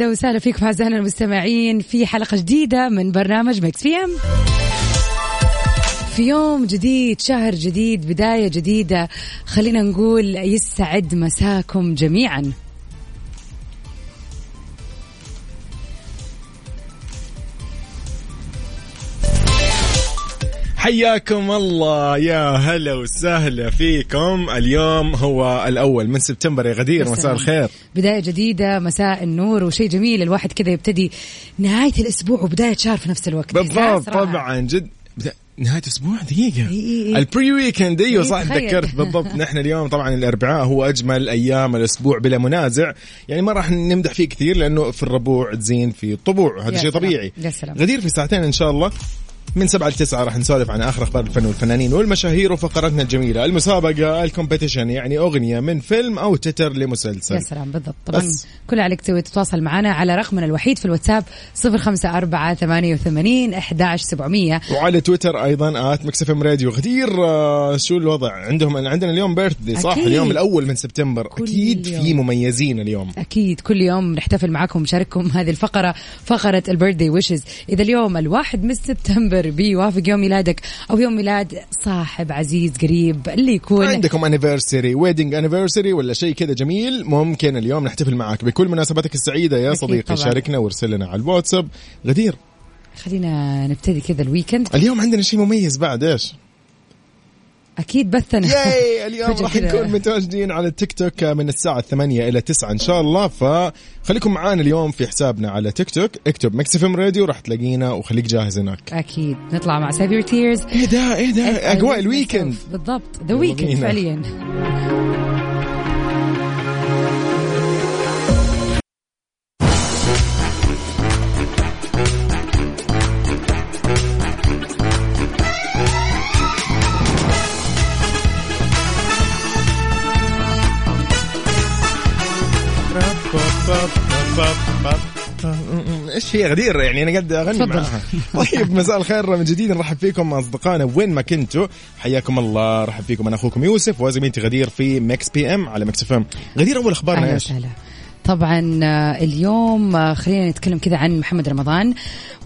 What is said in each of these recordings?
يا أهلا وسهلا فيكم أعزائنا المستمعين في حلقة جديدة من برنامج Mix PM. في يوم جديد شهر جديد بداية جديدة خلينا نقول يسعد مساكم جميعا. حياكم الله. يا هلا وسهلا فيكم. اليوم هو الأول من سبتمبر. يا غدير مساء. الخير. بداية جديدة مساء النور وشيء جميل. الواحد كذا يبتدي نهاية الأسبوع وبداية شهر في نفس الوقت. بالضبط. طبعا. جد نهاية أسبوع؟ إي. ال pre weekend أيوه صح. تذكرت. بالضبط. نحن اليوم طبعا الأربعاء هو أجمل أيام الأسبوع بلا منازع. يعني ما راح نمدح فيه كثير لأنه في الربوع تزين في الطبوع. هذا شيء. طبيعي. يا سلام. غدير في ساعتين إن شاء الله. من سبعة لتسعة راح نسولف عن آخر أخبار الفن والفنانين والمشاهير وفقراتنا الجميلة. المسابقة ال competition يعني أغنية من فيلم أو تتر لمسلسل. يا سلام بالضبط. طبعا بس. كل عليك تسوي تتواصل معنا على رقمنا الوحيد في الواتساب 054 88 11700 وعلى تويتر أيضا at Mix FM Radio. غدير آه، شو الوضع؟ عندهم عندنا اليوم birthday صح؟ أكيد. اليوم الأول من سبتمبر. يوم. في مميزين اليوم. أكيد. كل يوم نحتفل معاكم ونشارككم هذه الفقرة فقرة ال birthday wishes إذا اليوم الواحد من سبتمبر بيوافق يوم ميلادك أو يوم ميلاد صاحب عزيز قريب اللي يكون عندكم anniversary wedding anniversary ولا شيء كذا جميل؟ ممكن اليوم نحتفل معك. بكل مناسباتك السعيدة يا صديقي طبعاً. شاركنا وارسل لنا على الواتساب. غدير. خلينا نبتدي كذا ال weekend اليوم عندنا شيء مميز بعد إيش؟ أكيد بثنا ياي اليوم راح. نكون متواجدين على التيك توك من الساعة 8 إلى 9 إن شاء الله فخليكم معانا اليوم في حسابنا على تيك توك اكتب Mix FM Radio راح تلاقينا وخليك جاهز هناك أكيد نطلع مع Save Your Tears إيه ده إيه ده اجواء ال weekend بالضبط The Weeknd. فعليا إيش هي؟ غدير. يعني أنا قاعد أغني. معاها. طيب مساء الخير. من جديد نرحب فيكم أصدقائنا. وين ما كنتوا حياكم الله. رحب فيكم أنا أخوكم يوسف وزميلتي غدير في Mix PM على Mix FM. غدير أول أخبارنا إيش؟ طبعا آه، اليوم آه، خلينا نتكلم كذا عن محمد رمضان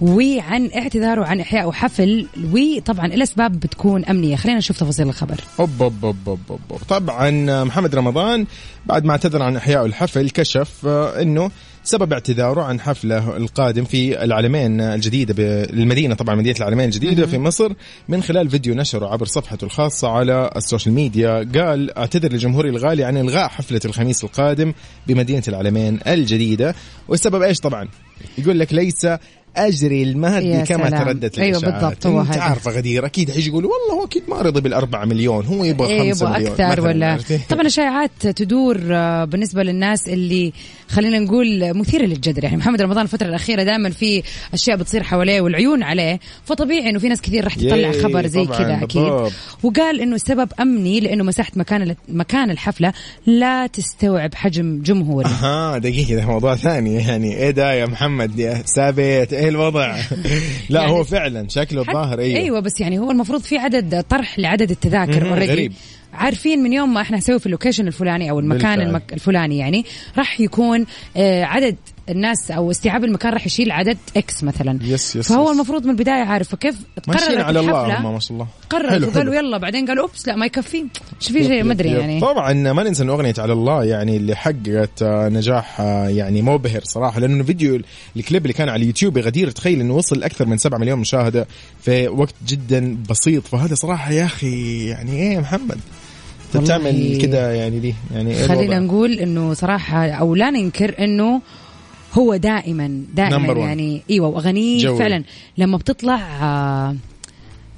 وعن اعتذاره عن إحياء حفل وطبعا الاسباب بتكون أمنية. خلينا نشوف تفاصيل الخبر. أوب أوب أوب أوب أوب. طبعا محمد رمضان بعد ما اعتذر عن إحياء الحفل كشف آه، إنه سبب اعتذاره عن حفله القادم في العلمين الجديدة بالمدينة طبعا مدينة العلمين الجديدة في مصر من خلال فيديو نشره عبر صفحته الخاصة على ال social media. قال أعتذر لجمهوري الغالي عن إلغاء حفلة الخميس القادم بمدينة العلمين الجديدة. والسبب إيش طبعا؟ يقول لك ليس أجري المادي يا كما سلام. ترددت أيوة الإشاعات. بالضبط، هو انت. عارفة غدير أكيد حيجي يقول والله هو أكيد ما رضي بالأربعة مليون هو يبغى إيه، خمسة يبغى مليون أكثر ولا عرفتي؟ طبعا الشائعات تدور آه، بالنسبة للناس اللي خلينا نقول مثيرة للجدل يعني محمد رمضان الفترة الأخيرة دائما في أشياء بتصير حواليه والعيون عليه فطبيعي إنه في ناس كثير راح تطلع ياي، خبر زي كذا أكيد. وقال إنه السبب أمني لإنه مساحة مكان مكان الحفلة لا تستوعب حجم جمهوري ها دقيقة ده موضوع ثاني يعني إيه ده يا محمد يا ثابت إيه الوضع لا يعني هو فعلا شكله الظاهر أيوه أيوه بس يعني هو المفروض في عدد طرح لعدد التذاكر. غريب. عارفين من يوم ما إحنا نسوي في ال location الفلاني أو المكان. المك... الفلاني يعني راح يكون آه عدد الناس أو استيعاب المكان راح يشيل عدد X مثلا yes yes فهو yes. المفروض من البداية عارف فكيف ماشيين على الله ما شاء الله قرروا وقالوا. يلا بعدين قالوا oops لا ما يكفي إيش في شيء ما أدري. يعني طبعا ما ننسى ان اغنيه على الله يعني اللي حققت آه، نجاح آه، يعني مبهر صراحة لأنه فيديو الكليب اللي كان على اليوتيوب غدير تخيل إنه وصل أكثر من 7 مليون مشاهدة في وقت جدا بسيط فهذا صراحة يا أخي يعني إيه محمد. بتعمل كده يعني ليه يعني إيه خلينا؟ نقول إنه صراحة أو لا ننكر إنه هو دائما دائما. يعني إيوه وأغانيه. فعلا لما بتطلع آه،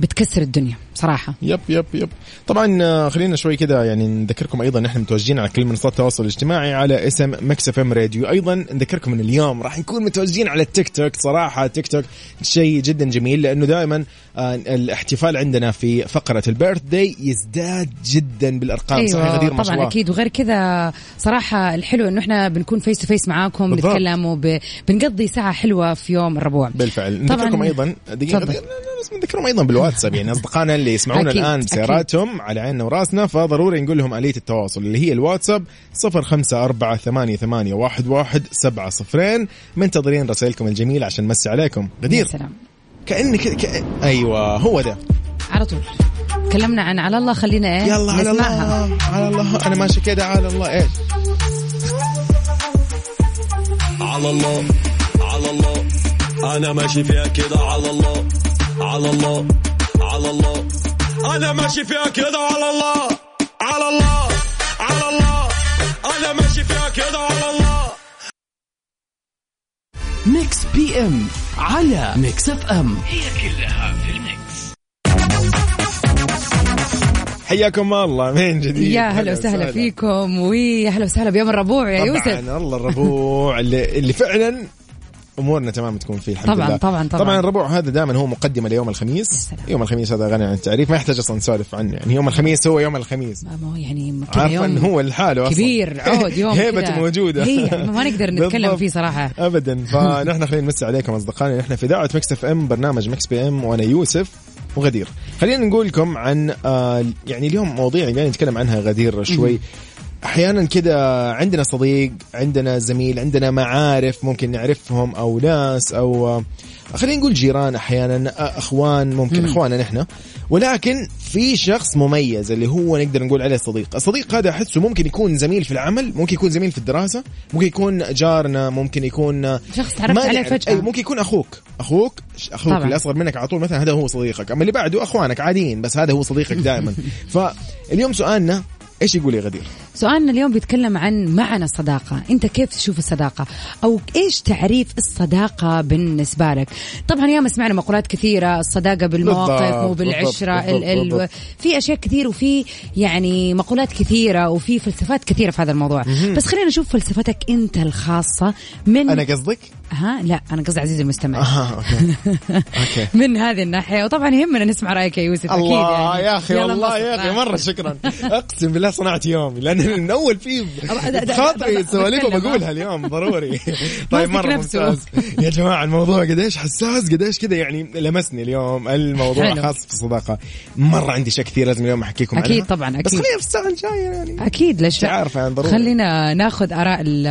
بتكسر الدنيا صراحة yep yep yep. طبعا آه، خلينا شوي كده يعني نذكركم أيضا نحن متواجدين على كل منصات التواصل الاجتماعي على اسم Mix FM Radio. أيضا نذكركم إن اليوم راح نكون متواجدين على التيك توك. صراحة تيك توك شيء جدا جميل لأنه دائما آه، الاحتفال عندنا في فقرة ال birthday يزداد جدا بالأرقام. صحيح غدير ما شاء طبعا الله. أكيد. وغير كذا صراحة الحلو إنه إحنا بنكون face to face معاكم. بنتكلم وبنقضي ساعة حلوة في يوم الربوع بالفعل. طبعاً. نذكركم أيضا دقيقة تفضل. دقيقة، بس نذكرهم أيضا بالواتساب يعني أصدقائنا اللي يسمعونا أكيد، الآن أكيد. بسياراتهم على عيننا وراسنا فضروري نقول لهم آلية التواصل اللي هي الواتساب 0548811700 منتظرين رسائلكم الجميلة عشان نمسي عليكم. يا غدير سلام. كأنك ك... أيوه هو ده. على طول. تكلمنا عن على الله خلينا إيه؟ يلا على الله على الله. أنا ماشي كده على الله. إيش؟ على الله على الله. أنا ماشي فيها كده على الله على الله على الله. أنا ماشي فيها كده على الله على الله على الله. أنا ماشي فيها كده على الله. Mix PM على Mix FM حياكم الله من جديد؟ يا هلا وسهلا فيكم ويا هلا وسهلا بيوم الربوع يا يوسف. طبعا الله الربوع اللي, اللي فعلا أمورنا تمام تكون فيه الحمد طبعاً، لله. طبعاً، طبعاً. طبعا الربوع هذا دائما هو مقدمة ليوم الخميس. يوم الخميس هذا غني عن التعريف ما يحتاج أصلا نسولف عنه. يعني يوم الخميس هو يوم الخميس. ما هو يعني عارفا يوم هو لحاله أصلا كبير عود يوم هيبته. موجودة. هي ما نقدر نتكلم. فيه صراحة. ابدا. فنحن خلينا نمسي عليكم أصدقائنا. نحن في اذاعه Mix FM برنامج Mix PM وأنا يوسف وغدير. خلينا نقول لكم عن آه يعني اليوم مواضيع اللي نتكلم عنها غدير شوي. أحيانا كده عندنا صديق عندنا زميل عندنا معارف ممكن نعرفهم أو ناس أو آه، خلينا نقول جيران أحيانا آه، أخوان ممكن أخواننا نحن. ولكن في شخص مميز اللي هو نقدر نقول عليه صديق. الصديق هذا أحسه ممكن يكون زميل في العمل ممكن يكون زميل في الدراسة ممكن يكون جارنا ممكن يكون شخص تعرفت عليه فجأة. أي ممكن يكون أخوك. أخوك أخوك طبعاً. اللي اصغر منك على طول مثلا هذا هو صديقك. أما اللي بعده أخوانك عاديين بس هذا هو صديقك دائما. فاليوم سؤالنا إيش يقول يا غدير؟ سؤالنا اليوم بيتكلم عن معنى الصداقة أنت كيف تشوف الصداقة؟ أو إيش تعريف الصداقة بالنسبة لك؟ طبعا ياما سمعنا مقولات كثيرة الصداقة بالمواقف وبالعشرة بالضبط، ال ال. في أشياء كثير وفي يعني مقولات كثيرة وفي فلسفات كثيرة في هذا الموضوع. بس خلينا نشوف فلسفتك أنت الخاصة من أنا قصدك؟ ها لا أنا قصدي عزيزي المستمع آه okay okay من هذه الناحية وطبعا يهمنا نسمع رأيك يا يوسف أكيد الله يعني. يا أخي والله. يا أخي مرة شكرا أقسم بالله صنعت يومي لأن من أول في خاطري سواليف بقولها اليوم ضروري طيب مرة. ممتاز يا جماعة الموضوع قديش حساس قديش كذا يعني لمسني اليوم الموضوع. خاص في الصداقة مرة عندي اشياء كثير لازم اليوم أحكيكم أكيد عنها. طبعاً، بس أكيد. خلينا في الساعة الجاية يعني أكيد ليش لا؟ أنت عارفة يعني ضروري. خلينا ناخذ آراء ال-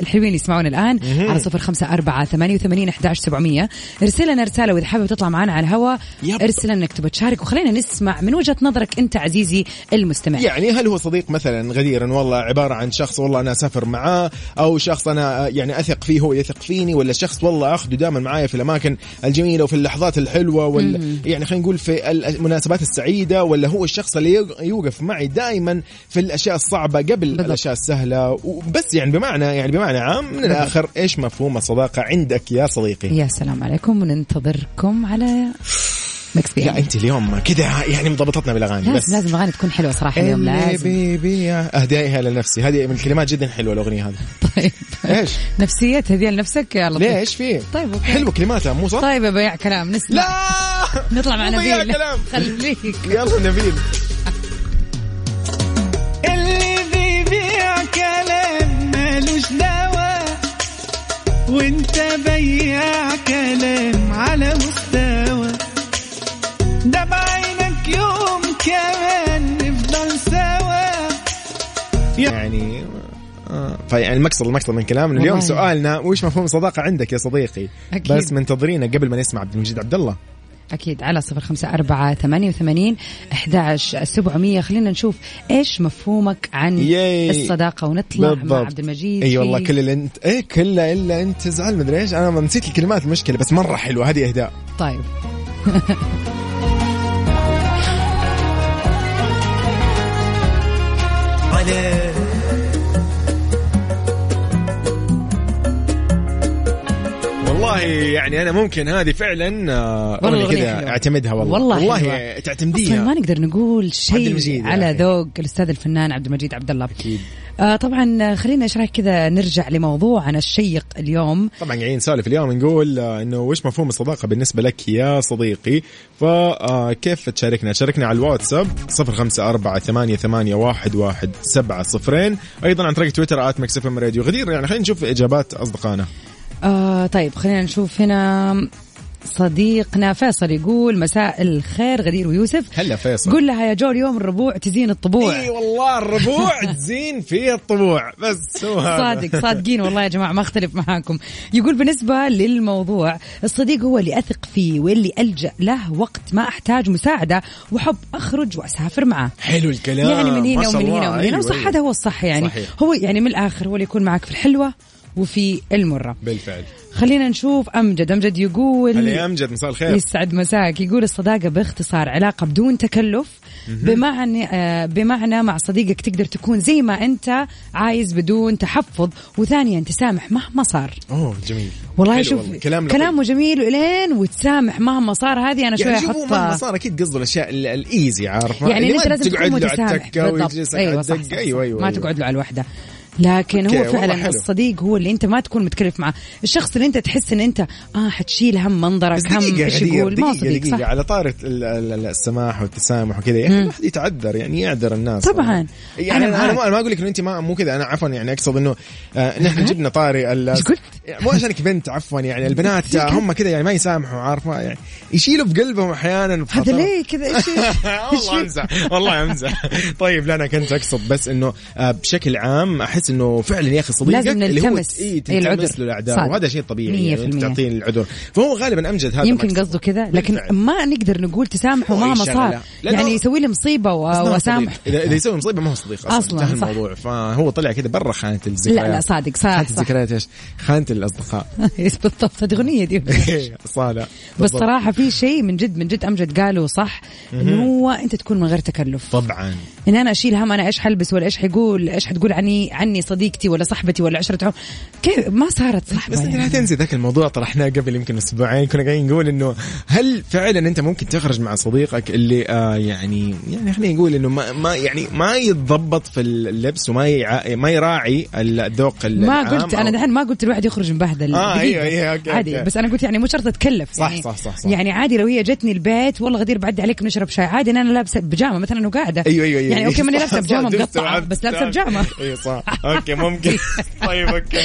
الحلوين اللي يسمعونا الان على صفر خمسة أربعة ثمانية وثمانين أحداش سبعمية. ارسل لنا رسالة وإذا حابب تطلع معنا على الهواء. ارسل لنا انك تبغى تشارك وخلينا نسمع من وجهة نظرك أنت عزيزي المستمع. يعني هل هو صديق مثلا غديرا؟ والله عبارة عن شخص والله أنا أسافر معاه أو شخص أنا يعني أثق فيه هو يثق فيني ولا شخص والله أخذه دائما معايا في الأماكن الجميلة وفي اللحظات الحلوة ولا يعني خلينا نقول في المناسبات السعيدة ولا هو الشخص اللي يوق- يوقف معي دائما في الأشياء الصعبة قبل بالضبط. الأشياء السهلة؟ وبس يعني بمعنى يعني بمعنى عام من الآخر إيش مفهوم الصداقه عندك يا صديقي. يا سلام عليكم. وننتظركم على مكس بي لا أنت اليوم كذا يعني مضبطتنا بالأغاني بس. لازم لازم الاغاني تكون حلوة صراحة اليوم لازم. بيبي أهدائها لنفسي. هذه من الكلمات جدا حلوة الأغنية هذه. طيب. إيش؟ نفسيات هديه لنفسك يا لطيف ليش؟ في. طيب أوكي. حلوة كلماتها مو صح؟ طيب يا بياع كلام. نسمع. لا! نطلع مع نبيل. كلام. خليك. يلا نبيل. وانت بياع كلام على مستوى ده بعينك يوم كمان نفضل سوا يعني آه، فيعني المقصد المقصد من كلامنا اليوم. سؤالنا وش مفهوم الصداقه عندك يا صديقي أكيد. بس منتظرينك قبل ما نسمع عبد المجيد عبد الله أكيد على صفر خمسة أربعة ثمانية وثمانين أحداش سبعمية. خلينا نشوف إيش مفهومك عن ياي. الصداقة ونطلع مع بالضبط. عبد المجيد أي في- والله كل اللي انت إيه كله إلا أنت تزعل مدري إيش. أنا ما نسيت الكلمات المشكلة بس مرة حلوة. هذه إهداء. طيب. عليه والله يعني. أنا ممكن هذه فعلا آه، أغنية كذا. أعتمدها والله. والله والله أصلا تعتمديها. ما نقدر نقول شيء على. ذوق الأستاذ الفنان عبد المجيد عبد الله. أكيد. آه طبعا خلينا إيش رأيك كذا نرجع لموضوعنا الشيق اليوم. طبعا قاعدين نسولف اليوم نقول آه، إنه وش مفهوم الصداقة بالنسبة لك يا صديقي؟ فكيف تشاركنا؟ تشاركنا على الواتساب 0548811700 أيضا عن طريق تويتر at Mix FM Radio. غدير يعني خلينا نشوف إجابات أصدقائنا. آه طيب خلينا نشوف هنا. صديقنا فيصل يقول مساء الخير غدير ويوسف. هلا فيصل. قول لها يا جو اليوم الربوع تزين الطبوع. إي والله الربوع تزين في الطبوع. بس هو. صادق صادقين والله يا جماعة ما أختلف معاكم. يقول بالنسبة للموضوع الصديق هو اللي أثق فيه واللي ألجأ له وقت ما أحتاج مساعدة وحب أخرج وأسافر معه. حلو الكلام. يعني من هنا ومن. هنا ومن أيوة، هنا وصح أيوة. هذا هو الصح يعني. صحيح. هو يعني من الآخر هو اللي يكون معك في الحلوة وفي المرة. بالفعل. خلينا نشوف أمجد. أمجد يقول هلا يا أمجد مساء الخير. يسعد مساك. يقول الصداقة باختصار علاقة بدون تكلف. بمعنى آه، بمعنى مع صديقك تقدر تكون زي ما أنت عايز بدون تحفظ. وثانيا تسامح مهما صار. أوه جميل. والله شوف والله. كلام. كلامه جميل ولين وتسامح مهما صار. هذه أنا شوي يعني شوفوا مهما أحط صار أكيد قصده الأشياء ال- الايزي عارف يعني ما لازم تقعد تكون له على متسامح. التكة بالضبط. صح, الدق صح, أيوه أيوه ما أيوة. تقعد له على الوحدة. لكن هو فعلا. الصديق هو اللي أنت ما تكون متكلف معه. الشخص اللي أنت تحس إن أنت آه حتشيل هم منظرك هم إيش يقول؟ ما صديق دقيقة. صح. على ال- السماح والتسامح وكذا أخي الواحد يتعذر يعني يعذر الناس. طبعاً. يعني أنا أنا أنا معاك. ما, أقول لك إنه أنت ما مو كذا. أنا عفوا يعني أقصد إنه آه نحن جبنا طاري إيش قلت؟ مو عشانك بنت عفوا يعني البنات هم كذا يعني ما يسامحوا عارفه يعني يشيلوا في قلبهم أحيانا هذا. ليه كذا؟ إيش والله أمزح والله أمزح. طيب لا أنا كنت أقصد بس إنه آه، بشكل عام أحس إنه فعلا يا أخي صديقك لازم اللي هو. إيه العذر. تلتمس له الاعذار. وهذا شيء طبيعي يعني. تعطيه العذر فهو غالبا أمجد هذا يمكن. قصده كذا لكن بالفعل. ما نقدر نقول تسامحه مهما. صار يعني يسوي لي مصيبة واسامح. اذا إذا يسوي مصيبة ما هو صديق أصلا, أصلاً، انتهى. الموضوع فهو طلع كذا برا خانة الذكريات لا لا صادق صح خانة الذكريات إيش؟ خانة الأصدقاء بالضبط هذه أغنية دي صالة بس صراحة في شيء من جد من جد أمجد قاله صح إنه هو أنت تكون من غير تكلف طبعا إن أنا أشيل هم أنا إيش حلبس ولا إيش حيقول إيش حتقول عني عني صديقتي ولا صاحبتي ولا عشرة عمر كيف ما صارت صاحبه بس انت لا يعني. تنسي ذاك الموضوع طرحناه قبل يمكن أسبوعين كنا قاعدين نقول إنه هل فعلا أنت ممكن تخرج مع صديقك اللي آه يعني يعني خلينا نقول إنه ما, ما يعني ما يتضبط في اللبس وما يع... ما يراعي الذوق ما قلت أنا دحين ما قلت الواحد يخرج مبهدل دقيقة. أيوة، أيوة، okay، عادي okay. بس أنا قلت يعني مو شرط أتكلف صح، يعني صح، صح، صح. يعني عادي لو هي جتني البيت والله غدير بعدي عليك نشرب شاي عادي إن أنا لابسة بيجامة مثلا وقاعدة أيوه أيوه أيوه يعني okay ماني لابسة صح، بيجامة صح، مقطعه بس لابسة. بيجامة اي صح okay ممكن. طيب okay.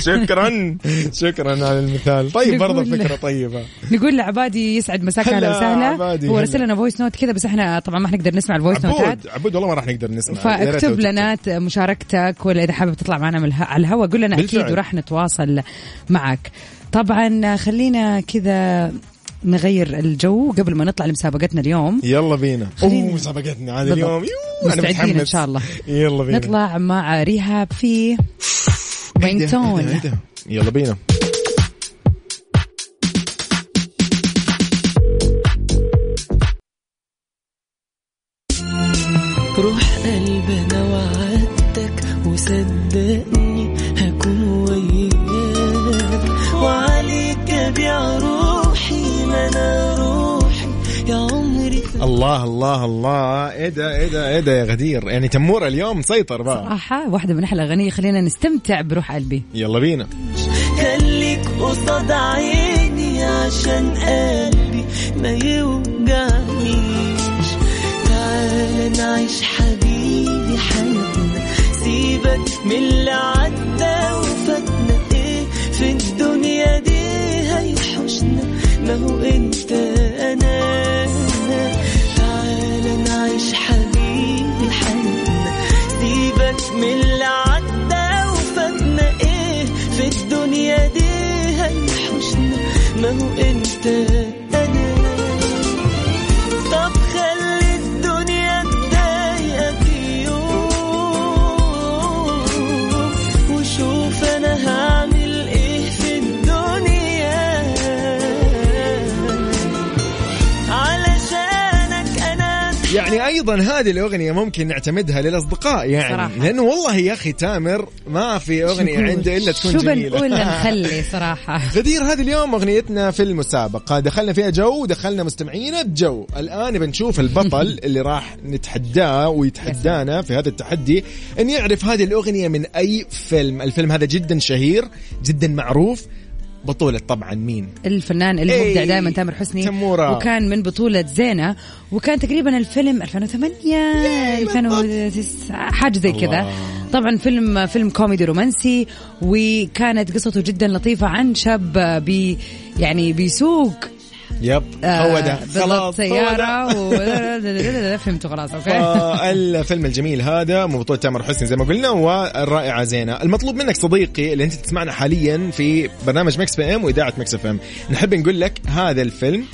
شكرا. شكرا على المثال. طيب برضه فكرة طيبة. نقول لعبادي يسعد. مساك هلا أهلا وسهلا هو هلا. رسل لنا voice note كذا بس إحنا طبعا ما حنقدر نسمع ال voice note ات عبود عبود والله ما راح نقدر نسمع. فاكتب لنا مشاركتك ولا إذا حابب تطلع معنا على الهواء قول لنا أكيد. وراح نتواصل معك. طبعا خلينا كذا نغير الجو قبل ما نطلع لمسابقتنا اليوم. يلا بينا. خلينا- أوه مسابقتنا هذا بالضبط. اليوم. يوه أنا مستعدين متحمس. ان شاء الله. يلا بينا. نطلع مع ريهاب في رينتون؟ يلا بينا. روح قلبي أنا وعدتك وصدقني الله الله الله. إيه ده إيه ده إيه ده يا غدير. يعني تمور اليوم مسيطر بقى. صراحة واحدة من أحلى أغاني خلينا نستمتع بروح قلبي. يلا بينا. خليك قصاد عيني عشان قلبي ما يوجعنيش. تعال نعيش حبيبي حياتنا. سيبك من اللي عدى وفاتنا. إيه في الدنيا دي هيحوشنا؟ ما هو أنت أنا دي هيحوشنا ما هو إنت؟ يعني أيضا هذه الأغنية ممكن نعتمدها للأصدقاء يعني. صراحة. لأنه والله يا أخي تامر ما في أغنية؟ عنده إلا تكون شو جميلة. بنقول نخلي صراحة؟ غدير هذه اليوم أغنيتنا في المسابقة. دخلنا فيها جو ودخلنا مستمعينا بجو الآن بنشوف البطل اللي راح نتحداه ويتحدانا في هذا التحدي إن يعرف هذه الأغنية من أي فيلم. الفيلم هذا جدا شهير جدا معروف. بطولة طبعا مين الفنان المبدع إيه، دائما تامر حسني تمورة. وكان من بطولة زينة وكان تقريبا الفيلم 2008 2009 حاجة زي كذا. طبعا فيلم فيلم كوميدي رومانسي وكانت قصته جدا لطيفة عن شاب بي يعني بيسوق yep آه، هو ده. بالضبط خلاص. سيارة و... فهمتوا خلاص okay. آه، الفيلم الجميل هذا من بطولة تامر حسني زي ما قلنا والرائعة زينة. المطلوب منك صديقي اللي أنت تسمعنا حاليا في برنامج Mix PM وإذاعة Mix FM. نحب نقول لك هذا الفيلم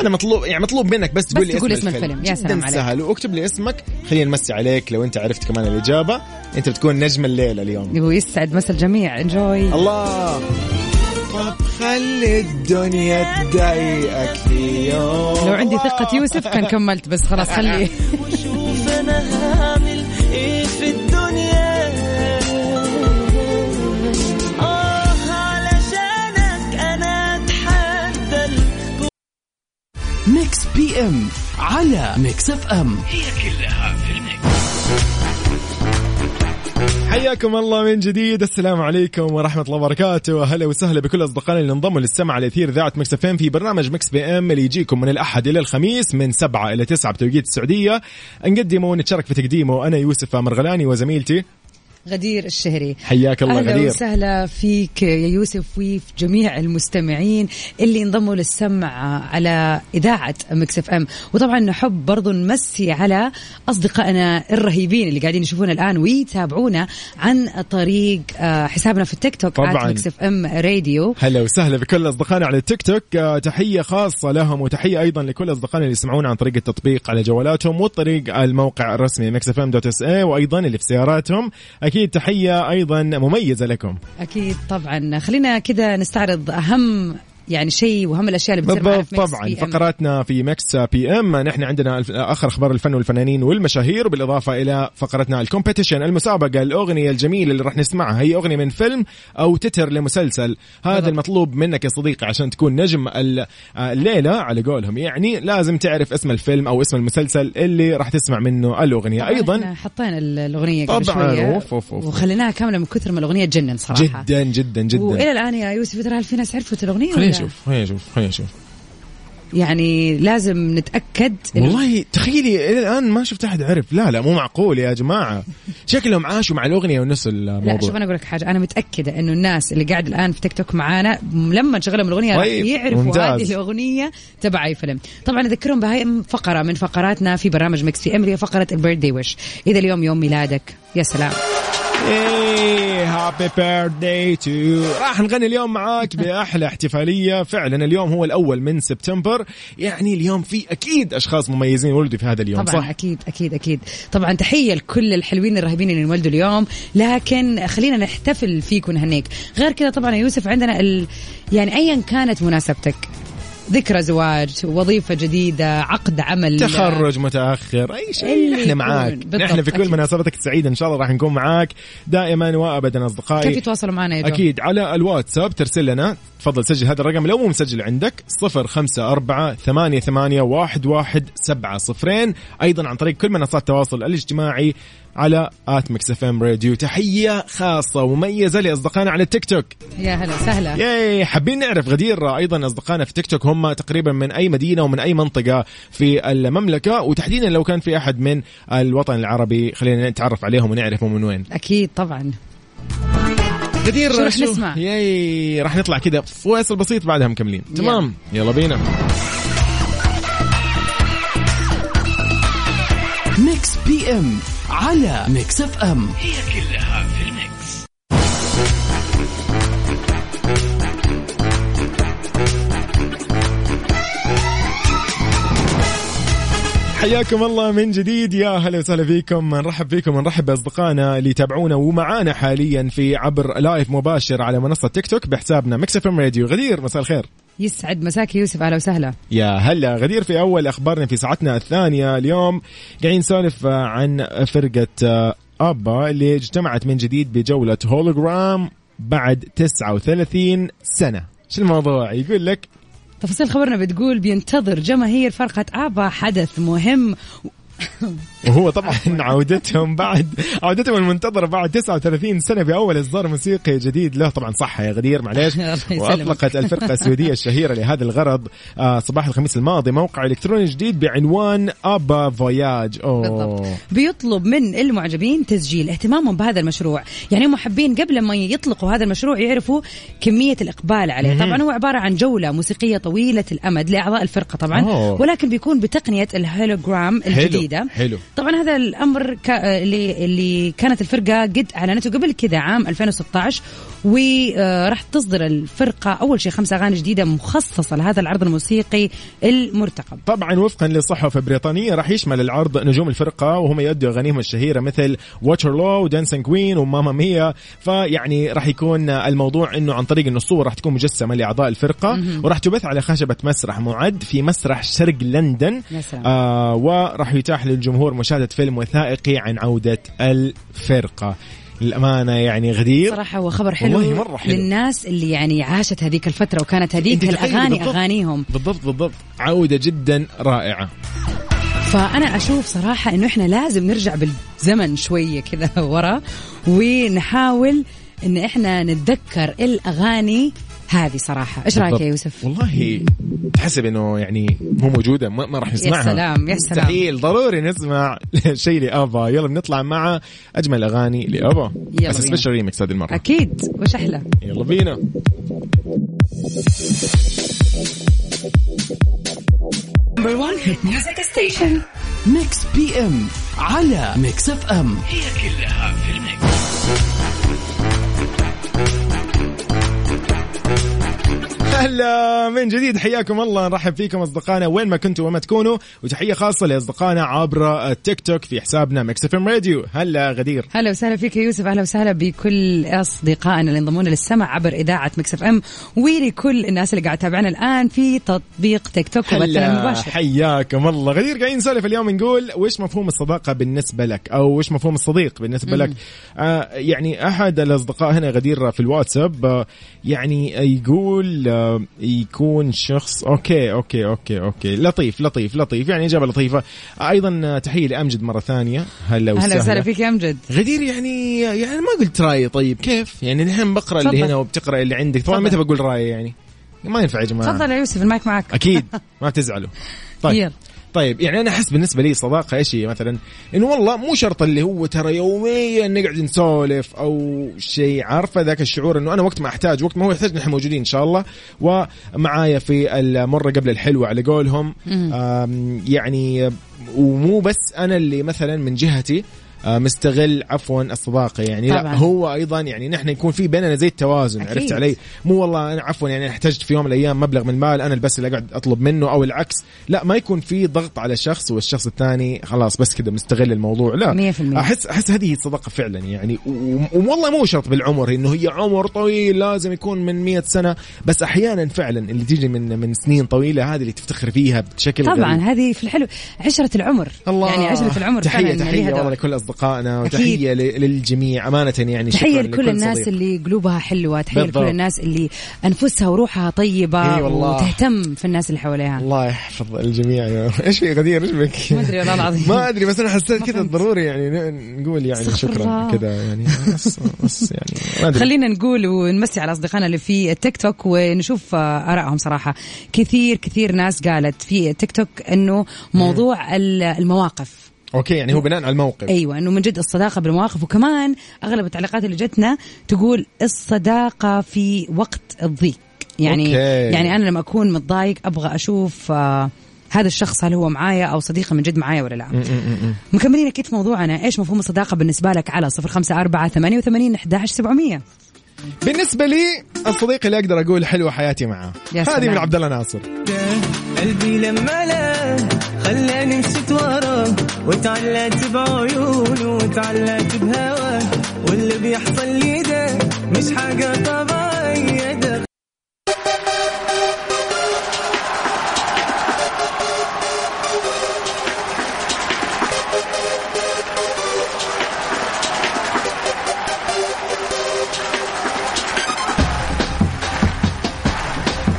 أنا مطلوب يعني مطلوب منك بس تقول لي اسم, اسم الفيلم. يا سلام عليك. سهل. واكتب لي اسمك خلينا نمسي عليك لو أنت عرفت كمان الإجابة. أنت بتكون نجم الليلة اليوم. ويسعد مسا الجميع. enjoy الله. طب خلي الدنيا تضايقك في يوم لو عندي ثقة يوسف كان كملت بس خلاص خليه وشوف أنا هعمل إيه في الدنيا. آه علشانك أنا أتحدى. الكون Mix PM على Mix FM. حياكم الله من جديد. السلام عليكم ورحمة الله وبركاته. هلا وسهلا بكل أصدقائنا اللي انضموا للسمع على أثير Mix FM في برنامج Mix PM اللي يجيكم من الأحد إلى الخميس من سبعة إلى تسعة بتوقيت السعودية. نقدمه ونتشارك في تقديمه أنا يوسف مرغلاني وزميلتي غدير الشهري. حياك الله أهلا غدير. وسهلا فيك يا يوسف وفي جميع المستمعين اللي انضموا للسمع على إذاعة Mix FM. وطبعا نحب برضو نمسي على أصدقائنا الرهيبين اللي قاعدين يشوفونا الآن ويتابعونا عن طريق آه، حسابنا في التيك توك طبعاً. Mix FM Radio. هلا وسهلا بكل أصدقائنا على التيك توك. آه، تحية خاصة لهم وتحية أيضا لكل أصدقائنا اللي يسمعونا عن طريق التطبيق على جوالاتهم والطريق الموقع الرسمي Mix FM dot SA وأيضا اللي في سياراتهم. أكيد تحية أيضا مميزة لكم. أكيد طبعا. خلينا كذا نستعرض أهم يعني شيء واهم الأشياء اللي بتصير معنا بالضبط طبعا. فقراتنا في Mix PM نحن عندنا آخر أخبار الفن والفنانين والمشاهير بالإضافة إلى فقرتنا ال competition المسابقة الأغنية الجميلة اللي راح نسمعها. هي أغنية من فيلم أو تتر لمسلسل. هذا بالضبط. المطلوب منك يا صديقي عشان تكون نجم ال- الليلة. على قولهم يعني لازم تعرف اسم الفيلم أو اسم المسلسل اللي راح تسمع منه الأغنية. أيضا حطينا ال- الأغنية قبل طبعاً، أوف، أوف، أوف. وخليناها كاملة من كثر ما الأغنية تجنن صراحة. جدا جدا جدا. وإلى الآن يا يوسف ترى هل في ناس عرفت الاغنيه خلينا؟ نشوف. خلينا نشوف خلينا نشوف. يعني لازم نتأكد إنه- والله تخيلي إلى الآن ما شفت أحد عرف. لا لا مو معقول يا جماعة. شكلهم عاشوا مع الأغنية ونسوا الموضوع. لا شوف أنا أقول لك حاجة. أنا متأكدة إنه الناس اللي قاعد الآن في تيك توك معانا لما نشغلهم الأغنية راح طيب، يعرفوا. هذه الأغنية تبع أي فيلم. طبعا أذكرهم بهاي فقرة من فقراتنا في برنامج Mix PM فقرة ال birthday wish إذا اليوم يوم ميلادك يا سلام. إيه happy birthday to راح نغني اليوم معاك بأحلى احتفالية. فعلا اليوم هو الأول من سبتمبر. يعني اليوم في أكيد أشخاص مميزين ولدوا في هذا اليوم طبعا صح؟ أكيد أكيد أكيد. طبعا تحية لكل الحلوين الرهيبين اللي انولدوا اليوم. لكن خلينا نحتفل فيك ونهنيك. غير كذا طبعا يوسف عندنا ال... يعني ايا كانت مناسبتك. ذكرى زواج وظيفة جديدة عقد عمل. تخرج متأخر أي شيء. نحن. معاك. نحن في كل. مناسبتك السعيده إن شاء الله راح نكون معاك. دائما وابدا أصدقائي. كيف يتواصلوا معنا يا؟ أكيد. على الواتساب ترسل لنا. تفضل سجل هذا الرقم. لو مو مسجل عندك صفر خمسة أربعة ثمانية, ثمانية واحد, واحد سبعة صفرين. أيضا عن طريق كل منصات التواصل الاجتماعي. على at Mix FM Radio. تحية خاصة ومميزة لأصدقائنا على التيك توك. يا هلا وسهلا ياي حابين نعرف غدير أيضا أصدقائنا في تيك توك هم تقريبا من أي مدينة ومن أي منطقة في المملكة. وتحديدا لو كان في أحد من الوطن العربي خلينا نتعرف عليهم ونعرفهم من وين. أكيد طبعا. غدير شو رح نسمع؟ ياي راح نطلع كذا فواصل بسيط بعدها مكملين. تمام يلا بينا. Mix PM. على Mix FM. حياكم الله من جديد. يا هلا وسهلا فيكم. نرحب فيكم نرحب بأصدقائنا اللي يتابعونا ومعانا حاليا في عبر live مباشر على منصة تيك توك بحسابنا Mix FM Radio. غدير مساء الخير. يسعد مساك يوسف أهلا وسهلا. يا هلا. غدير في أول أخبارنا في ساعتنا الثانية اليوم. قاعدين نسولف آه، عن فرقة آه، أبا اللي اجتمعت من جديد بجولة هولوجرام بعد 39 سنة. شو الموضوع؟ يقول لك تفاصيل خبرنا بتقول بينتظر جماهير فرقة آبا حدث مهم وهو طبعا عودتهم بعد عودتهم المنتظرة بعد 39 سنة بأول إصدار موسيقي جديد. له طبعا صح يا غدير معليش. وأطلقت الفرقة السويدية الشهيرة لهذا الغرض. آه، صباح الخميس الماضي موقع إلكتروني جديد بعنوان أبا فوياج. أوه. بالضبط. بيطلب من المعجبين تسجيل اهتمامهم بهذا المشروع. يعني هم حابين قبل ما يطلقوا هذا المشروع يعرفوا كمية الإقبال عليه. طبعا هو عبارة عن جولة موسيقية طويلة الأمد لأعضاء الفرقة طبعا. أوه. ولكن بيكون بتقنية الهولوجرام الجديدة حلو. طبعا هذا الأمر كا اللي, اللي كانت الفرقة قد أعلنته قبل كذا عام 2016 وراح تصدر الفرقة أول شيء خمسة أغاني جديدة مخصصة لهذا العرض الموسيقي المرتقب. طبعا وفقا لصحف بريطانيه راح يشمل العرض نجوم الفرقة وهم يؤدوا أغانيهم الشهيرة مثل واتشرلو ودانسن كوين وماما ميا فيعني راح يكون الموضوع إنه عن طريق انه الصور راح تكون مجسمة لأعضاء الفرقة. وراح تبث على خشبة مسرح معد في مسرح شرق لندن. آه وراح يتاح للجمهور مشاهدة فيلم وثائقي عن عودة الفرقة. للأمانة يعني غدير. صراحة هو خبر حلو, والله مرة حلو. للناس اللي يعني عاشت هذيك الفترة وكانت هذيك الأغاني بالضبط. أغانيهم. بالضبط بالضبط. عودة جدا رائعة. فأنا أشوف صراحة إنه إحنا لازم نرجع بالزمن شوية كذا ورا ونحاول إن إحنا نتذكر الأغاني هذه صراحة إيش رأيك يا. يوسف؟ والله تحسب إنه يعني مو موجودة ما, ما راح نسمعها سلام، يا سلام. مستحيل ضروري نسمع شيء لأبا يلا بنطلع مع أجمل أغاني ل ABBA يلا بس. special remix هذه المرة أكيد وش أحلى؟ يلا بينا Mix PM على Mix FM هلا من جديد حياكم الله. نرحب فيكم أصدقائنا وين ما كنتوا وما تكونوا. وتحية خاصة لأصدقائنا عبر التيك توك في حسابنا Mix FM Radio. هلا غدير. هلا وسهلا فيك يا يوسف. أهلا وسهلا بكل أصدقائنا اللي انضمونا للسمع عبر إذاعة Mix FM ولكل الناس اللي قاعد تتابعنا الآن في تطبيق تيك توك المباشر حياكم الله. غدير قاعدين نسولف اليوم نقول وش مفهوم الصداقة بالنسبة لك؟ أو وش مفهوم الصديق بالنسبة لك؟ آه يعني أحد الأصدقاء هنا غدير في الواتساب آه يعني يقول آه يكون شخص okay okay okay okay. لطيف لطيف لطيف. يعني إجابة لطيفة. آه أيضا آه، تحية لأمجد مرة ثانية. هلا وسهلا. وسهلا فيك يا أمجد. غدير يعني يعني ما قلت رأيي طيب. كيف؟ يعني الحين بقرأ اللي. هنا وبتقرأ اللي عندك. طبعا. متى بقول رأيي يعني؟ ما ينفع يا جماعة. تفضل يا يوسف المايك معك. أكيد. ما تزعلوا. طيب. طيب يعني أنا أحس بالنسبة لي صداقة إيش هي؟ مثلا إنه والله مو شرط اللي هو ترى يوميا نقعد نسولف أو شيء عارفة ذاك الشعور إنه أنا وقت ما أحتاج وقت ما هو يحتاج نحن موجودين إن شاء الله. ومعايا في المرة قبل الحلوة على قولهم يعني ومو بس أنا اللي مثلا من جهتي مستغل عفوا الصداقه يعني لا طبعاً. هو أيضا يعني نحن يكون في بيننا زي التوازن أكيد. عرفت علي مو والله أنا عفوا يعني احتجت في يوم من الأيام مبلغ من المال أنا بس اللي أقعد أطلب منه أو العكس لا ما يكون في ضغط على شخص والشخص الثاني خلاص بس كذا مستغل الموضوع لا 100%. أحس أحس هذه الصداقه فعلا يعني والله مو شرط بالعمر إنه هي عمر طويل لازم يكون من مئة سنة بس أحيانا فعلا اللي تيجي من من سنين طويلة هذه اللي تفتخر فيها بشكل طبعا غريب. هذه في الحلو عشرة العمر الله يعني عشرة العمر تحية فعلا تحية. والله لكل أصدقائنا. وتحية للجميع أمانة يعني شكراً لكل الناس صديق. اللي قلوبها حلوة تحية بالضبط. لكل الناس اللي أنفسها وروحها والله. وتهتم في الناس اللي حواليها الله يحفظ الجميع يا إيش في غدير إيش بك؟ ما أدري والله العظيم. ما أدري بس أنا حسيت كذا. ضروري يعني نقول يعني شكرا. كذا يعني بس, بس يعني ما أدري خلينا نقول ونمسي على أصدقائنا اللي في التيك توك ونشوف آرائهم صراحة كثير كثير ناس قالت في التيك توك إنه موضوع ال- المواقف okay يعني هو بناء على الموقف. أيوه إنه من جد الصداقة بالمواقف. وكمان أغلب التعليقات اللي جتنا تقول الصداقة في وقت الضيق. يعني okay. يعني أنا لما أكون متضايق أبغى أشوف آه هذا الشخص هل هو معايا أو صديقة من جد معايا ولا لا. مكملين أكيد في موضوعنا. إيش مفهوم الصداقة بالنسبة لك على صفر خمسة أربعة ثمانية وثمانين احداش سبعمئه بالنسبة لي الصديق اللي أقدر أقول حلوة حياتي معاه يا هذه. من عبد الله ناصر. قلبي لما لا خلاني مشيت وراه وتعلقت بعيونه وتعلقت بهواه واللي بيحصل لي ده مش حاجة طبيعية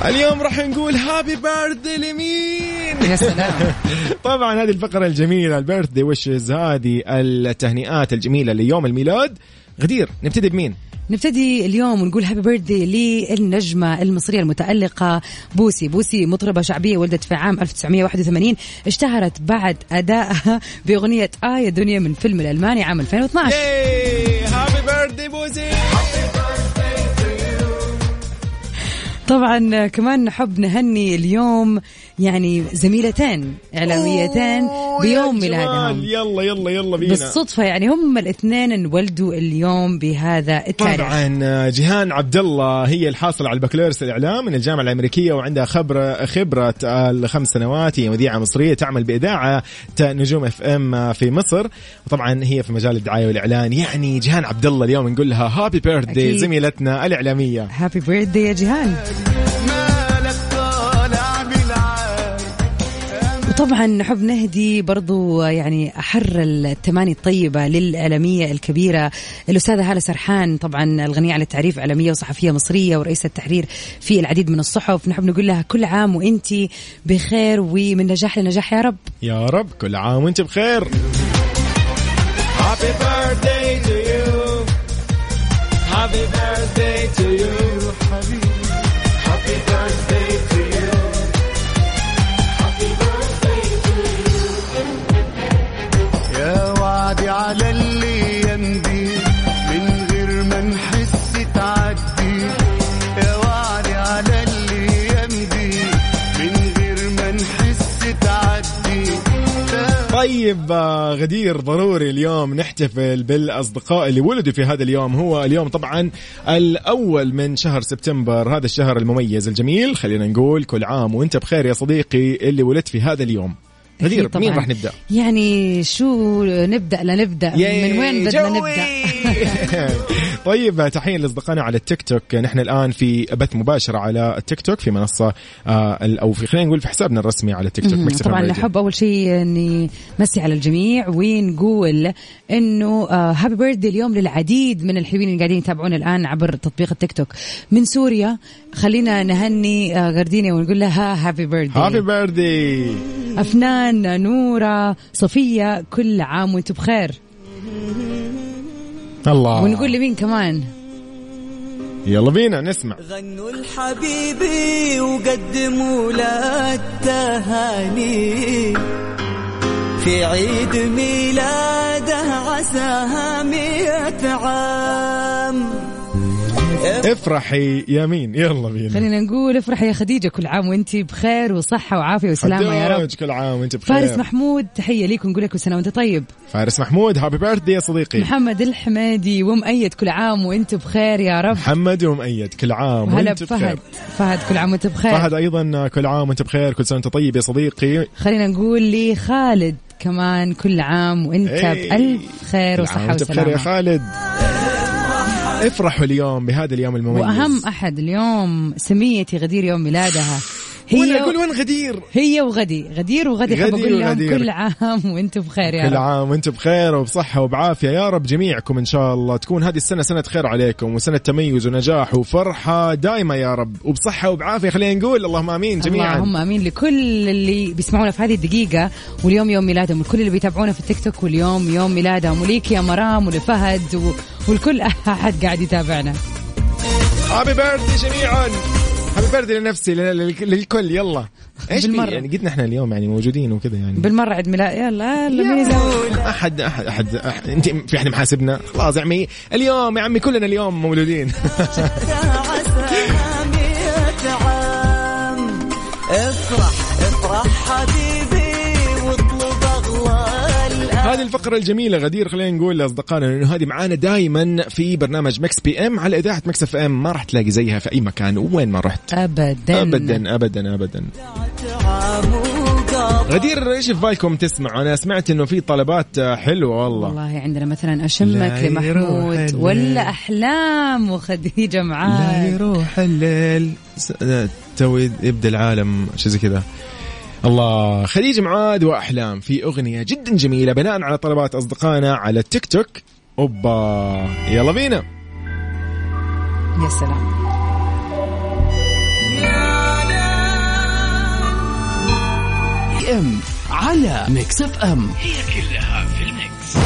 اليوم راح نقول happy birthday لمين؟ يا سلام. طبعا هذه الفقرة الجميلة ال birthday wishes هذه التهنئات الجميلة ليوم الميلاد. غدير نبتدي بمين؟ نبتدي اليوم ونقول happy birthday للنجمة المصرية المتألقة بوسي. بوسي مطربة شعبية ولدت في عام 1981 اشتهرت بعد أدائها بأغنية يا دنيا من فيلم الألماني عام 2012 happy birthday بوسي! طبعا كمان نحب نهني اليوم يعني زميلتين إعلاميتين أوه، بيوم. ميلادهم. يلا يلا يلا بينا. بالصدفة يعني هم الاثنين انولدوا اليوم بهذا التاريخ. طبعا جيهان عبد الله هي الحاصلة على البكالوريوس الإعلام من الجامعة الأمريكية وعندها خبرة خبرة الخمس سنوات هي مذيعة مصرية تعمل بإذاعة نجوم FM في مصر. وطبعا هي في مجال الدعاية والإعلان. يعني جيهان عبد الله اليوم نقول لها happy birthday. زميلتنا الإعلامية. happy بيرثدي يا جيهان. وطبعا نحب نهدي برضو يعني أحر التماني الطيبة للإعلامية الكبيرة الأستاذة هالة سرحان طبعا الغنية عن التعريف إعلامية وصحفية مصرية ورئيسة التحرير في العديد من الصحف. نحب نقول لها كل عام وانتي بخير ومن نجاح لنجاح يا رب. يا رب كل عام وانت بخير. Happy birthday to you. Happy birthday to you. على اللي يمضي من غير ما نحس تعدي. يا وعدي على اللي يمضي من غير ما نحس تعدي. طيب آه، غدير ضروري اليوم نحتفل بالأصدقاء اللي ولدوا في هذا اليوم. هو اليوم طبعا الأول من شهر سبتمبر هذا الشهر المميز الجميل. خلينا نقول كل عام وأنت بخير يا صديقي اللي ولدت في هذا اليوم. غدير. مين راح نبدأ؟ يعني شو نبدأ لنبدأ من وين بدنا. نبدأ؟ طيب تحية لأصدقائنا على التيك توك. نحن الآن في بث مباشر على التيك توك في منصة آه أو في خلينا نقول في حسابنا الرسمي على التيك توك طبعا. نحب أول شيء إني نمسي على الجميع ونقول إنه happy birthday اليوم للعديد من الحلوين اللي قاعدين يتابعونا الآن عبر تطبيق التيك توك. من سوريا خلينا نهني آه، غردينيا ونقول لها happy happy birthday birthday أفنان نورة صفية كل عام وأنتم بخير. الله. ونقول لمين كمان؟ يلا بينا نسمع. غنوا لحبيبي وقدموا له التهاني في عيد ميلاده عساها مئة عام. افرحي يا مين يلا بينا. خلينا نقول افرح يا خديجة كل عام وانت بخير وصحة وعافية وسلامة يا رب. كل عام وانت بخير. فارس محمود تحية ليك ونقول لك كل سنه وانت طيب؟ فارس محمود هابي بيرثدي يا صديقي. محمد الحميدي ومؤيد كل عام وانت بخير يا رب. محمد ومؤيد كل عام وانت بخير بفهد. فهد كل عام وانت بخير. فهد أيضا كل عام وانت بخير. كل سنة وانت طيب يا صديقي. خلينا نقول لي خالد كمان كل عام وانت إيه. بألف خير وانت بخير يا خالد. افرحوا اليوم بهذا اليوم المميز. وأهم أحد اليوم سميتي غدير يوم ميلادها. هي أقول وين غدير؟ هي وغدي غدير وغدي غدير أقول لهم وغدير. كل عام وأنتم بخير يا كل رب. عام وأنتم بخير وبصحة وبعافية. يا رب جميعكم إن شاء الله تكون هذه السنة سنة خير عليكم وسنة تميز ونجاح وفرحة دائمة يا رب وبصحة وبعافية. خلينا نقول اللهم آمين جميعا. اللهم آمين لكل اللي بيسمعونا في هذه الدقيقة واليوم يوم ميلادهم والكل اللي بيتابعونا في التيك توك واليوم يوم ميلادهم. وليك يا مرام ولفهد و... والكل أحد قاعد يتابعنا. هابي بيرثدي جميعا. بيرثدي لنفسي لل- لل- للكل يلا. إيش في؟ بالمرة. يعني قد نحن اليوم يعني موجودين وكذا يعني. بالمرة عيد ميلاد. يلا يلا أحد أحد أحد, أحد. أنت في احد محاسبنا؟ خلاص يا عمي. اليوم يا عمي كلنا اليوم مولودين. هذه الفقرة الجميلة غدير خلينا نقول لأصدقائنا إنه هذه معانا دائما في برنامج مكس بي إم على إذاعة مكس إف إم. ما راح تلاقي زيها في أي مكان وين ما رحت. ابدا. أبدا أبدا أبدا. عام وقضى غدير إيش في بالكم تسمع أنا سمعت إنه في طلبات حلوة والله. والله عندنا مثلا أشمك لا لمحمود. ولا أحلام وخديجة لا معاه يروح الليل. توي يبدأ العالم شو زي كذا. الله. خليج معاد وأحلام في أغنية جدا جميلة بناء على طلبات أصدقائنا على التيك توك. أوبا. يلا بينا. يا سلام. إم على ميكس إف إم. هي كلها في الميكس.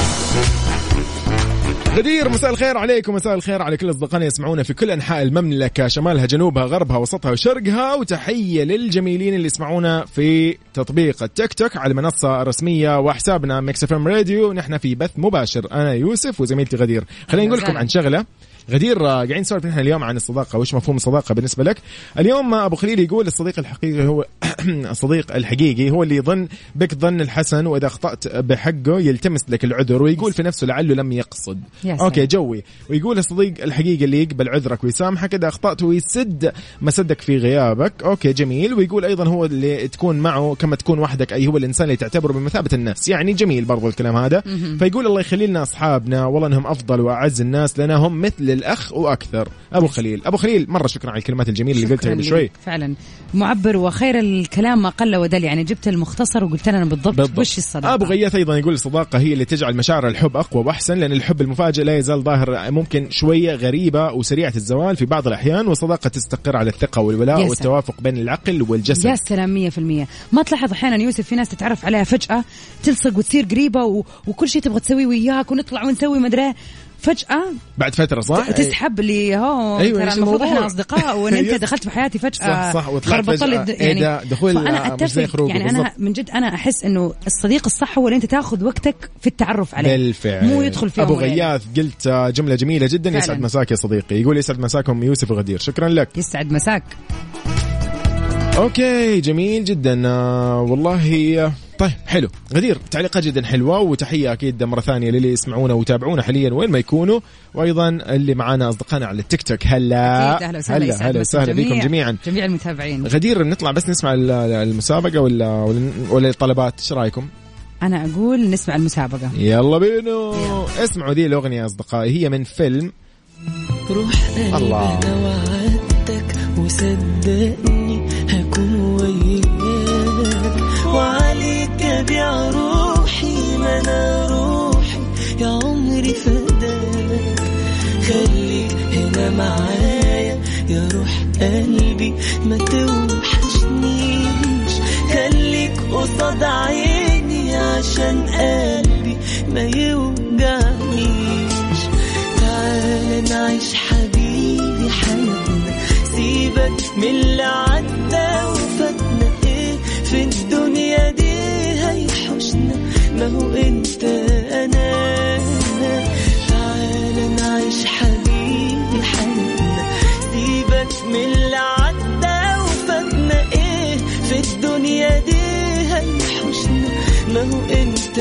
غدير مساء الخير عليكم مساء الخير على كل أصدقائنا يسمعونا في كل أنحاء المملكة شمالها جنوبها غربها وسطها وشرقها وتحية للجميلين اللي يسمعونا في تطبيق التيك توك على المنصة الرسمية وحسابنا ميكس إف إم راديو. نحن في بث مباشر أنا يوسف وزميلتي غدير. خلينا نقول لكم عن شغلة. غدير آه، قاعدين نسولف نحن اليوم عن الصداقة وش مفهوم الصداقة بالنسبة لك؟ اليوم آه، أبو خليل يقول الصديق الحقيقي هو الصديق الحقيقي هو اللي يظن بك ظن الحسن وإذا أخطأت بحقه يلتمس لك العذر ويقول في نفسه لعله لم يقصد. okay جوي. ويقول الصديق الحقيقي اللي يقبل عذرك ويسامحك إذا أخطأت ويسد مسدك في غيابك. okay جميل. ويقول أيضا هو اللي تكون معه كما تكون وحدك أي هو الإنسان اللي تعتبره بمثابة الناس. يعني جميل برضو الكلام هذا. فيقول الله يخلي لنا أصحابنا والله إنهم أفضل وأعز الناس لنا هم مثل الاخ وأكثر أبو خليل أبو خليل مرة شكرا على الكلمات الجميلة اللي قلتها قبل. شوي فعلا معبر وخير الكلام ما قل ودل يعني جبت المختصر وقلت لنا بالضبط, بالضبط. وش الصداقة أبو غياث أيضا يقول الصداقه هي اللي تجعل مشاعر الحب أقوى وأحسن لأن الحب المفاجئ لا يزال ظاهر ممكن شوية غريبة وسريعة الزوال في بعض الأحيان والصداقة تستقر على الثقة والولاء. والتوافق بين العقل والجسد يا سلام مية في المية ما تلاحظ أحيانا يوسف في ناس تتعرف عليها فجأة تلصق وتصير قريبة و... وكل شيء تبغى تسويه وياك ونطلع ونسوي مدري. فجأة بعد فترة صح؟ تسحب اللي هو أيوة، ترى المفروض؟ إحنا أصدقاء وان انت يس. دخلت في حياتي فجأة. صح صح وطلعت لي فجأة. الد- إيه يعني ده؟ دخول أتفق. خروج. يعني. أنا من جد أنا أحس إنه الصديق الصح هو اللي أنت تاخذ وقتك في التعرف عليه. بالفعل. مو يدخل في أبو. غياث قلت آه، جملة جميلة جدا فعلاً. يسعد مساك يا صديقي. يقول يسعد مساكم يوسف وغدير شكرا لك. يسعد مساك. أوكي جميل جدا. آه والله آه، طيب حلو. غدير تعليقات جدا حلوة وتحية أكيد مرة ثانية للي يسمعونا ويتابعونا حاليا وين ما يكونوا. وأيضا اللي معانا أصدقائنا على التيك توك هلا. أكيد، أهلا وسهلا هلا هلا وسهلا بكم جميع- جميعا. جميع المتابعين. غدير نطلع بس نسمع ال- المسابقة ولا ولا- ولا الطلبات إيش رأيكم؟ أنا أقول نسمع المسابقة. يلا بينو اسمعوا ذي الأغنية أصدقائي هي من فيلم. روح الله. وصدقني. وعليك ابيع روحي ما أنا روحي. يا عمري فداك خليك هنا معايا. يا روح قلبي ما توحشنيش. خليك قصاد عيني عشان قلبي ما يوجعنيش. تعال نعيش حبيبي حياتنا سيبك من اللي عدى وفاتنا ما انت أنا. تعال نعيش حبيبي حياتنا سيبك من اللي عدى وفاتنا إيه في الدنيا دي هيحوشنا ما هو انت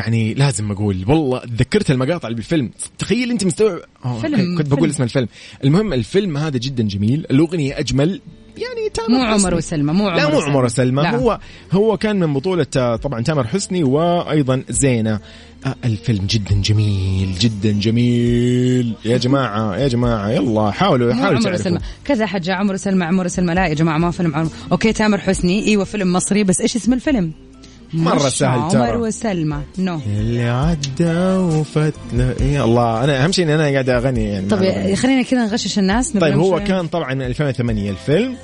يعني لازم أقول والله تذكرت المقاطع اللي بالفيلم. تخيل أنت مستوعب آه، فيلم- كنت بقول. اسم الفيلم. المهم الفيلم هذا جدا جميل. الأغنية أجمل يعني تامر مو عمر. وسلمى مو عمر لا مو عمر وسلمى. هو هو كان من بطولة آه، طبعا تامر حسني وأيضا زينة. آه، الفيلم جدا جميل جدا جميل. يا جماعة يا جماعة يلا حاولوا حاولوا عمر وسلمى. كذا حاجة عمر وسلمى عمر وسلمى لا يا جماعة ما فيلم عمر. أوكي تامر حسني إيوه فيلم مصري بس إيش اسم الفيلم؟ مرة سهل عمر ترى. وسلمى. نو. اللي عدى وفتنا يا الله أنا أهم شيء إني أنا قاعد أغني. يعني الأغنية. خلينا كذا نغشش الناس طيب هو نمشي. كان طبعا من 2008 الفيلم.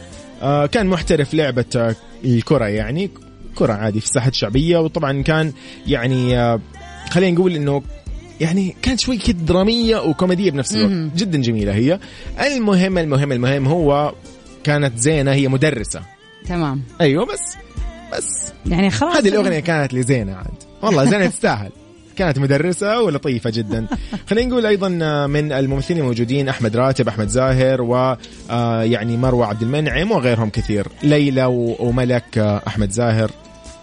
آه كان محترف لعبة آه الكرة يعني. كرة عادي في الساحة الشعبية. وطبعا كان يعني آه خلينا نقول إنه يعني كانت شوي كده درامية وكوميدية بنفس الوقت. جدا جميلة هي. المهم المهم المهم هو كانت زينة هي مدرسة. تمام. أيوه بس. بس. يعني خلاص. هذه الأغنية كانت لزينة عاد. والله زينة تستاهل. كانت مدرسة ولطيفة جدا. خلينا نقول أيضا من الممثلين الموجودين أحمد راتب أحمد زاهر و آه، يعني مروة عبد المنعم وغيرهم كثير. ليلى وملك آه، أحمد زاهر.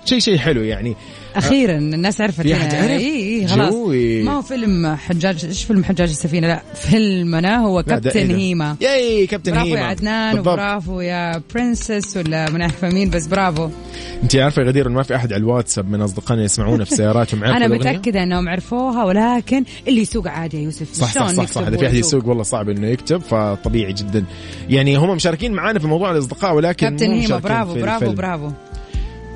شيء شيء حلو يعني أخيرا الناس عرفت في أحد هنا. عرف؟ اي اي خلاص جوي. ما هو فيلم حجاج إيش فيلم حجاج السفينة لا فيلمنا هو إيه كابتن؟ هيما ياي كابتن برافو هيما يا عدنان بالضبط. وبرافو يا برنسس ولا من عارفه مين بس برافو انت عارفة يا غدير ما في أحد على الواتساب من أصدقائنا يسمعونا في سياراتهم عرفوا أنا؟ متأكدة إنهم عرفوها ولكن اللي يسوق عادي يا يوسف صح صح صح صح اذا في أحد؟ يسوق والله صعب إنه يكتب فطبيعي جدا يعني هم مشاركين معانا في موضوع الإصدقاء ولكن كابتن هيما برافو برافو. برافو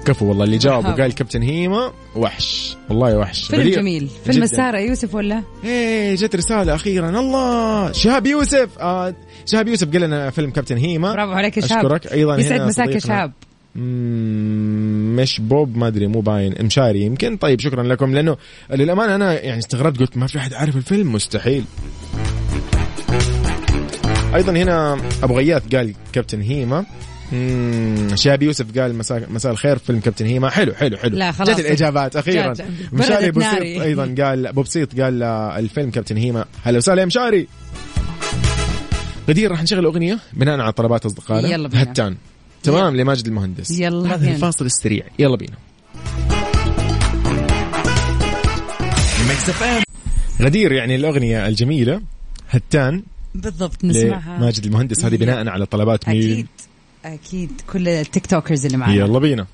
كفو والله اللي جاوب برافو. وقال كابتن هيما وحش. والله وحش. فيلم. جميل. فيلم. السارة يوسف ولا؟ إيه جت رسالة أخيرا. الله. شهاب يوسف. آه شهاب يوسف قال لنا فيلم كابتن هيما. برافو عليك يا شهاب. أشكرك. أيضا يسعد مساك يا. شهاب. مش بوب ما أدري مو باين. مشاري يمكن. طيب شكرا لكم. لأنه للأمانة أنا يعني استغربت قلت ما في أحد عارف الفيلم. مستحيل. أيضا هنا أبو غياث قال كابتن هيما. مم، شهاب يوسف قال مساء مساء الخير فيلم كابتن هيما. حلو حلو حلو. لا، خلاص. جت الإجابات أخيرا. مشاري. بسيط أيضا قال أبو بسيط قال آه، الفيلم كابتن هيما. هلا وسهلا يا مشاري. غدير راح نشغل أغنية بناء على طلبات أصدقائنا. يلا بينا. هتان. تمام لماجد المهندس. يلا هذا بينا. الفاصل السريع. يلا بينا. غدير يعني الأغنية الجميلة هتان بالضبط نسمعها. لماجد المهندس. هذه بناء على طلبات مين؟ أكيد. أكيد كل التيك توكرز اللي معنا. يلا بينا.